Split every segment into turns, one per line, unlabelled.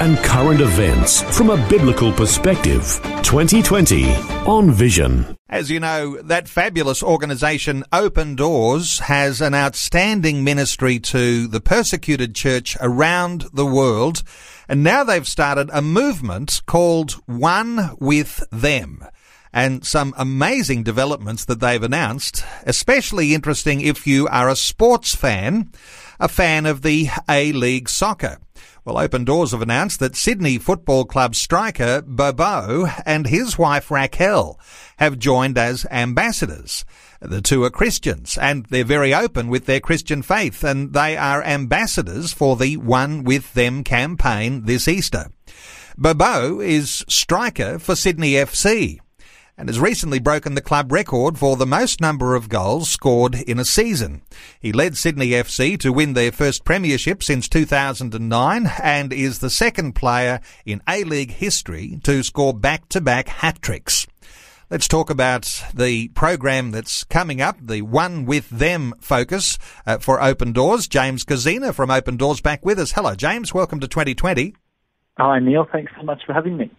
and current events from a biblical perspective. 2020 on Vision.
As you know, that fabulous organisation Open Doors has an outstanding ministry to the persecuted church around the world. And now they've started a movement called One with Them and some amazing developments that they've announced, especially interesting if you are a sports fan a fan of the A-League soccer. Well, Open Doors have announced that Sydney Football Club striker Bobo and his wife Raquel have joined as ambassadors. The two are Christians and they're very open with their Christian faith and they are ambassadors for the One With Them campaign this Easter. Bobo is striker for Sydney FC and has recently broken the club record for the most number of goals scored in a season. He led Sydney FC to win their first premiership since 2009 and is the second player in A-League history to score back-to-back hat-tricks. Let's talk about the program that's coming up, the One With Them focus uh, for Open Doors. James Kazina from Open Doors back with us. Hello, James. Welcome to 2020.
Hi, Neil. Thanks so much for having me.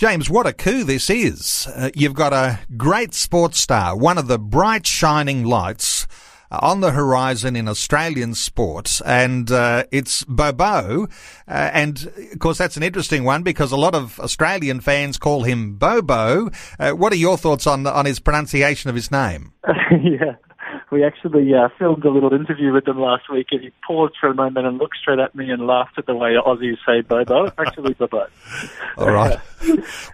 James, what a coup this is. Uh, you've got a great sports star, one of the bright shining lights uh, on the horizon in Australian sports, and uh, it's Bobo. Uh, and of course, that's an interesting one because a lot of Australian fans call him Bobo. Uh, what are your thoughts on on his pronunciation of his name?
yeah, we actually uh, filmed a little interview with them last week, and he paused for a moment and looked straight at me and laughed at the way Aussies say Bobo. Actually, Bobo.
All right.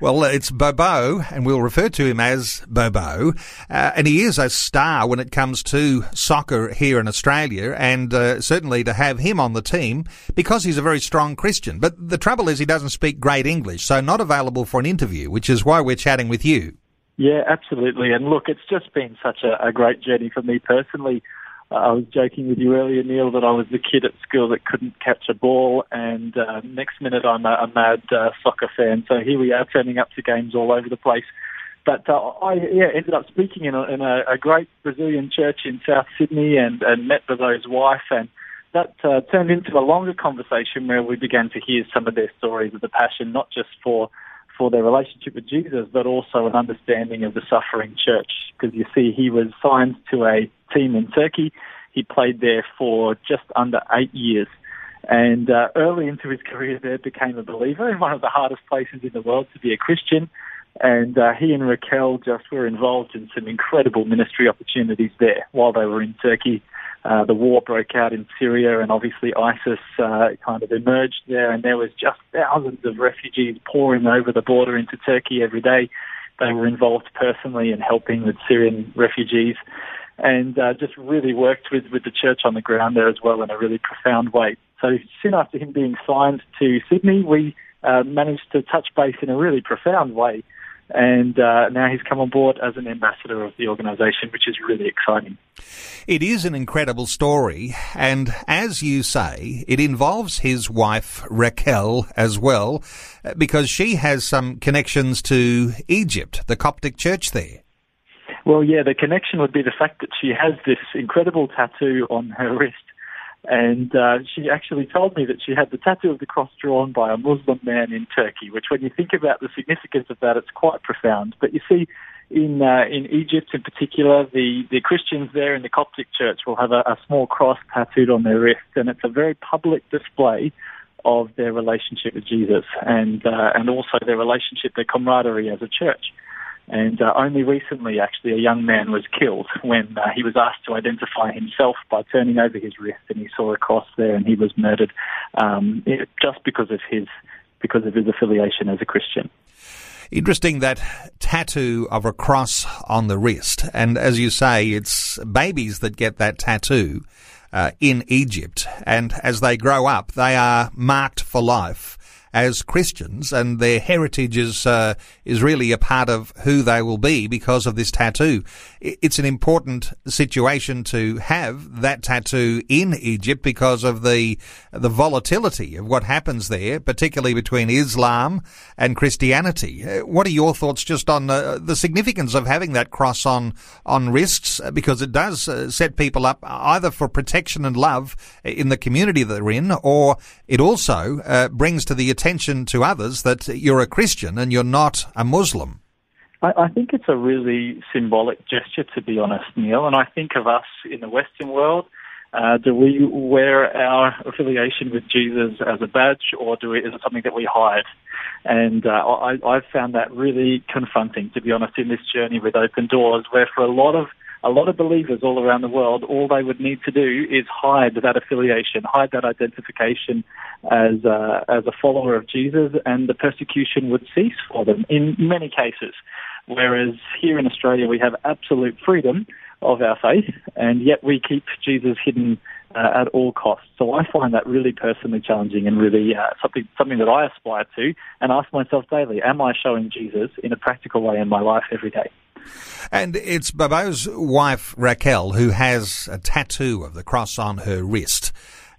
well, it's Bobo, and we'll refer to him as Bobo. Uh, and he is a star when it comes to soccer here in Australia, and uh, certainly to have him on the team because he's a very strong Christian. But the trouble is, he doesn't speak great English, so not available for an interview, which is why we're chatting with you.
Yeah, absolutely. And look, it's just been such a, a great journey for me personally. Uh, I was joking with you earlier, Neil, that I was the kid at school that couldn't catch a ball, and uh, next minute I'm a, a mad uh, soccer fan. So here we are, turning up to games all over the place. But uh, I yeah, ended up speaking in, a, in a, a great Brazilian church in South Sydney and, and met Bobo's wife, and that uh, turned into a longer conversation where we began to hear some of their stories of the passion, not just for for their relationship with Jesus, but also an understanding of the suffering church. Because you see, he was signed to a team in Turkey. He played there for just under eight years. And uh, early into his career there, became a believer in one of the hardest places in the world to be a Christian. And uh, he and Raquel just were involved in some incredible ministry opportunities there while they were in Turkey. Uh, the war broke out in Syria, and obviously ISIS uh, kind of emerged there, and there was just thousands of refugees pouring over the border into Turkey every day. They were involved personally in helping with Syrian refugees, and uh, just really worked with with the church on the ground there as well in a really profound way. So soon after him being signed to Sydney, we uh, managed to touch base in a really profound way and uh, now he's come on board as an ambassador of the organisation, which is really exciting.
It is an incredible story, and as you say, it involves his wife Raquel as well, because she has some connections to Egypt, the Coptic church there.
Well, yeah, the connection would be the fact that she has this incredible tattoo on her wrist and uh, she actually told me that she had the tattoo of the cross drawn by a Muslim man in Turkey, which, when you think about the significance of that, it's quite profound. But you see, in uh, in Egypt in particular, the, the Christians there in the Coptic church will have a, a small cross tattooed on their wrist, and it's a very public display of their relationship with Jesus and uh, and also their relationship, their camaraderie as a church. And uh, only recently, actually, a young man was killed when uh, he was asked to identify himself by turning over his wrist, and he saw a cross there, and he was murdered um, just because of his because of his affiliation as a Christian.
Interesting that tattoo of a cross on the wrist, and as you say, it's babies that get that tattoo uh, in Egypt, and as they grow up, they are marked for life as Christians, and their heritage is uh, is really a part of who they will be because of this tattoo. It's an important situation to have that tattoo in Egypt because of the the volatility of what happens there, particularly between Islam and Christianity. Uh, what are your thoughts just on uh, the significance of having that cross on on wrists? Because it does uh, set people up either for protection and love in the community that they're in, or it also uh, brings to the attention to others that you're a Christian and you're not a Muslim.
I, I think it's a really symbolic gesture, to be honest, Neil. And I think of us in the Western world. Uh, do we wear our affiliation with Jesus as a badge, or do we, is it something that we hide? And uh, I, I've found that really confronting, to be honest, in this journey with Open Doors, where for a lot of a lot of believers all around the world, all they would need to do is hide that affiliation, hide that identification as a, as a follower of Jesus, and the persecution would cease for them in many cases. Whereas here in Australia, we have absolute freedom of our faith, and yet we keep Jesus hidden uh, at all costs. So I find that really personally challenging and really uh, something something that I aspire to, and ask myself daily: Am I showing Jesus in a practical way in my life every day?
And it's Bobo's wife, Raquel, who has a tattoo of the cross on her wrist.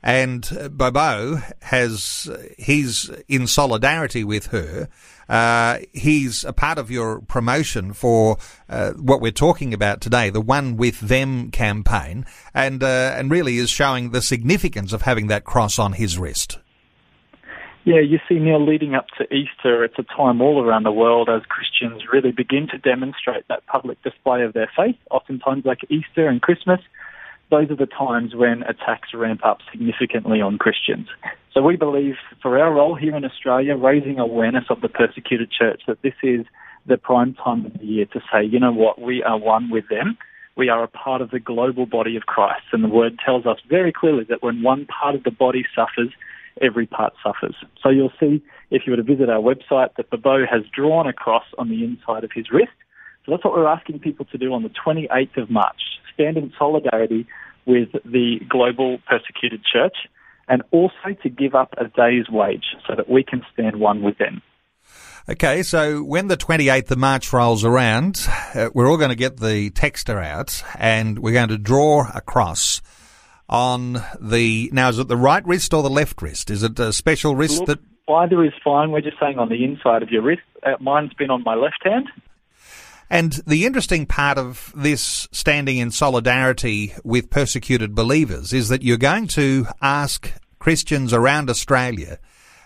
And Bobo has, he's in solidarity with her. Uh, he's a part of your promotion for uh, what we're talking about today, the One With Them campaign, and uh, and really is showing the significance of having that cross on his wrist.
Yeah, you see, Neil, leading up to Easter, it's a time all around the world as Christians really begin to demonstrate that public display of their faith, oftentimes like Easter and Christmas. Those are the times when attacks ramp up significantly on Christians. So we believe for our role here in Australia, raising awareness of the persecuted church, that this is the prime time of the year to say, you know what, we are one with them. We are a part of the global body of Christ. And the word tells us very clearly that when one part of the body suffers, every part suffers. So you'll see if you were to visit our website that Bobo has drawn a cross on the inside of his wrist. So that's what we're asking people to do on the 28th of March. Stand in solidarity with the global persecuted church and also to give up a day's wage so that we can stand one with them.
Okay, so when the 28th of March rolls around, uh, we're all going to get the texter out and we're going to draw a cross on the now is it the right wrist or the left wrist? Is it a special wrist Look, that
either is fine? We're just saying on the inside of your wrist. Uh, mine's been on my left hand.
And the interesting part of this standing in solidarity with persecuted believers is that you're going to ask Christians around Australia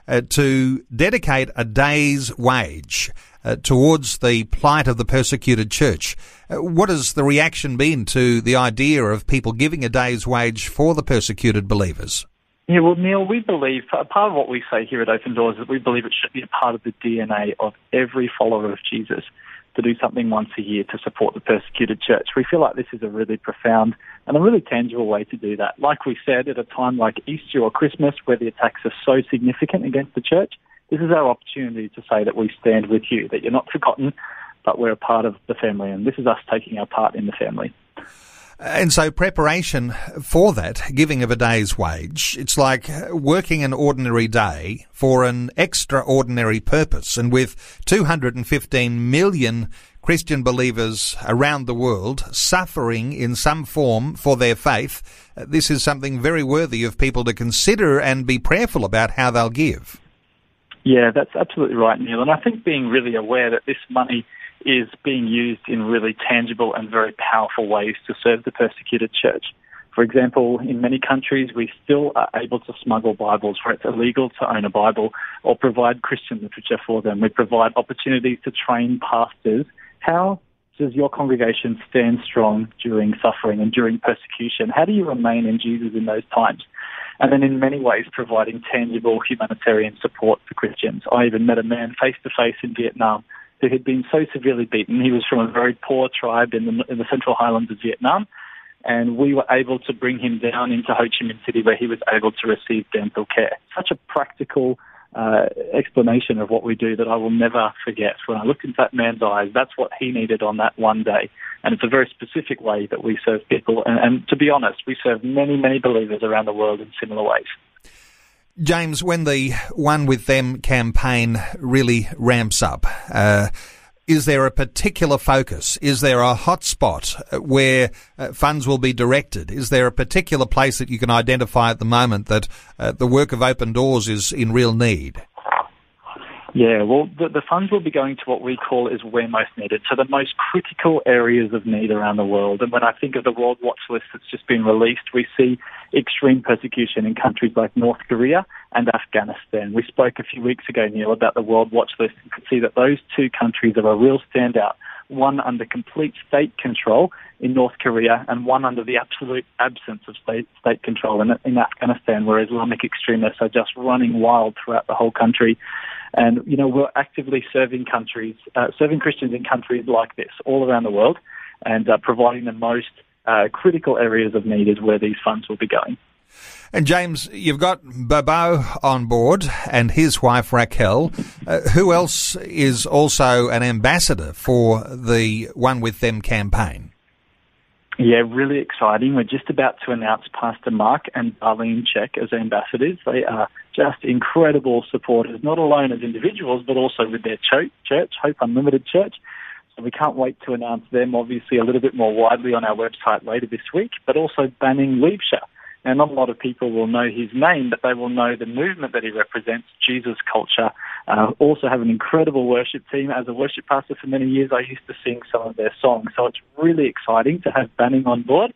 uh, to dedicate a day's wage uh, towards the plight of the persecuted church. Uh, what has the reaction been to the idea of people giving a day's wage for the persecuted believers?
Yeah, well, Neil, we believe part of what we say here at Open Doors is that we believe it should be a part of the DNA of every follower of Jesus to do something once a year to support the persecuted church. We feel like this is a really profound and a really tangible way to do that. Like we said, at a time like Easter or Christmas, where the attacks are so significant against the church, this is our opportunity to say that we stand with you, that you're not forgotten, but we're a part of the family, and this is us taking our part in the family.
And so preparation for that, giving of a day's wage, it's like working an ordinary day for an extraordinary purpose. And with 215 million Christian believers around the world suffering in some form for their faith, this is something very worthy of people to consider and be prayerful about how they'll give.
Yeah, that's absolutely right, Neil. And I think being really aware that this money is being used in really tangible and very powerful ways to serve the persecuted church. For example, in many countries, we still are able to smuggle Bibles where it's illegal to own a Bible or provide Christian literature for them. We provide opportunities to train pastors. How does your congregation stand strong during suffering and during persecution? How do you remain in Jesus in those times? And then in many ways providing tangible humanitarian support for Christians. I even met a man face to face in Vietnam who had been so severely beaten. He was from a very poor tribe in the, in the central highlands of Vietnam, and we were able to bring him down into Ho Chi Minh City where he was able to receive dental care. Such a practical uh, explanation of what we do that I will never forget. When I looked into that man's eyes, that's what he needed on that one day. And it's a very specific way that we serve people. And, and to be honest, we serve many, many believers around the world in similar ways.
James, when the One With Them campaign really ramps up, uh, is there a particular focus? Is there a hotspot uh, where uh, funds will be directed? Is there a particular place that you can identify at the moment that uh, the work of Open Doors is in real need?
Yeah, well, the, the, funds will be going to what we call is where most needed, so the most critical areas of need around the world. And when I think of the World Watch List that's just been released, we see extreme persecution in countries like North Korea and Afghanistan. We spoke a few weeks ago, Neil, about the World Watch List and could see that those two countries are a real standout. One under complete state control in North Korea and one under the absolute absence of state, state control in, in Afghanistan, where Islamic extremists are just running wild throughout the whole country. And, you know, we're actively serving countries, uh, serving Christians in countries like this all around the world and uh, providing the most uh, critical areas of need is where these funds will be going.
And James, you've got Bobo on board and his wife Raquel. Uh, who else is also an ambassador for the One With Them campaign?
Yeah, really exciting. We're just about to announce Pastor Mark and Darlene Zschech as ambassadors. They are just incredible supporters, not alone as individuals, but also with their church, Hope Unlimited Church. So we can't wait to announce them, obviously, a little bit more widely on our website later this week, but also Banning Liebscher. Now, not a lot of people will know his name, but they will know the movement that he represents, Jesus culture. Uh, also have an incredible worship team. As a worship pastor for many years, I used to sing some of their songs. So it's really exciting to have Banning on board.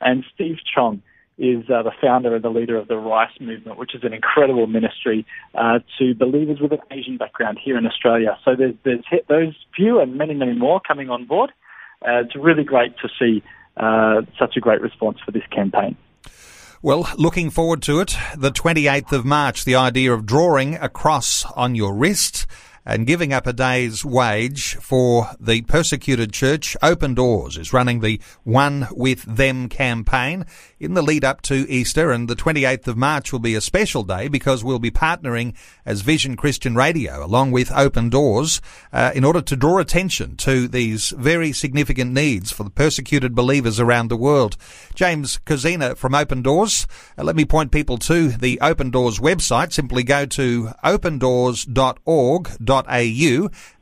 And Steve Chong is uh, the founder and the leader of the Rice Movement, which is an incredible ministry uh, to believers with an Asian background here in Australia. So there's, there's those few and many, many more coming on board. Uh, it's really great to see uh, such a great response for this campaign.
Well, looking forward to it. The 28th of March, the idea of drawing a cross on your wrist and giving up a day's wage for the persecuted church. Open Doors is running the One With Them campaign in the lead up to Easter and the 28th of March will be a special day because we'll be partnering as Vision Christian Radio along with Open Doors uh, in order to draw attention to these very significant needs for the persecuted believers around the world. James Kazina from Open Doors, uh, let me point people to the Open Doors website. Simply go to opendoors.org.au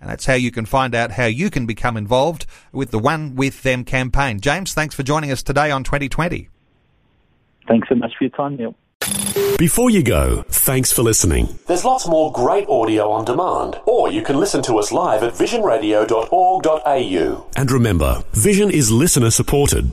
and that's how you can find out how you can become involved with the One With Them campaign. James, thanks for joining us today on 2020.
Thanks so much for your time, Neil.
Before you go, thanks for listening.
There's lots more great audio on demand, or you can listen to us live at visionradio.org.au.
And remember, Vision is listener supported.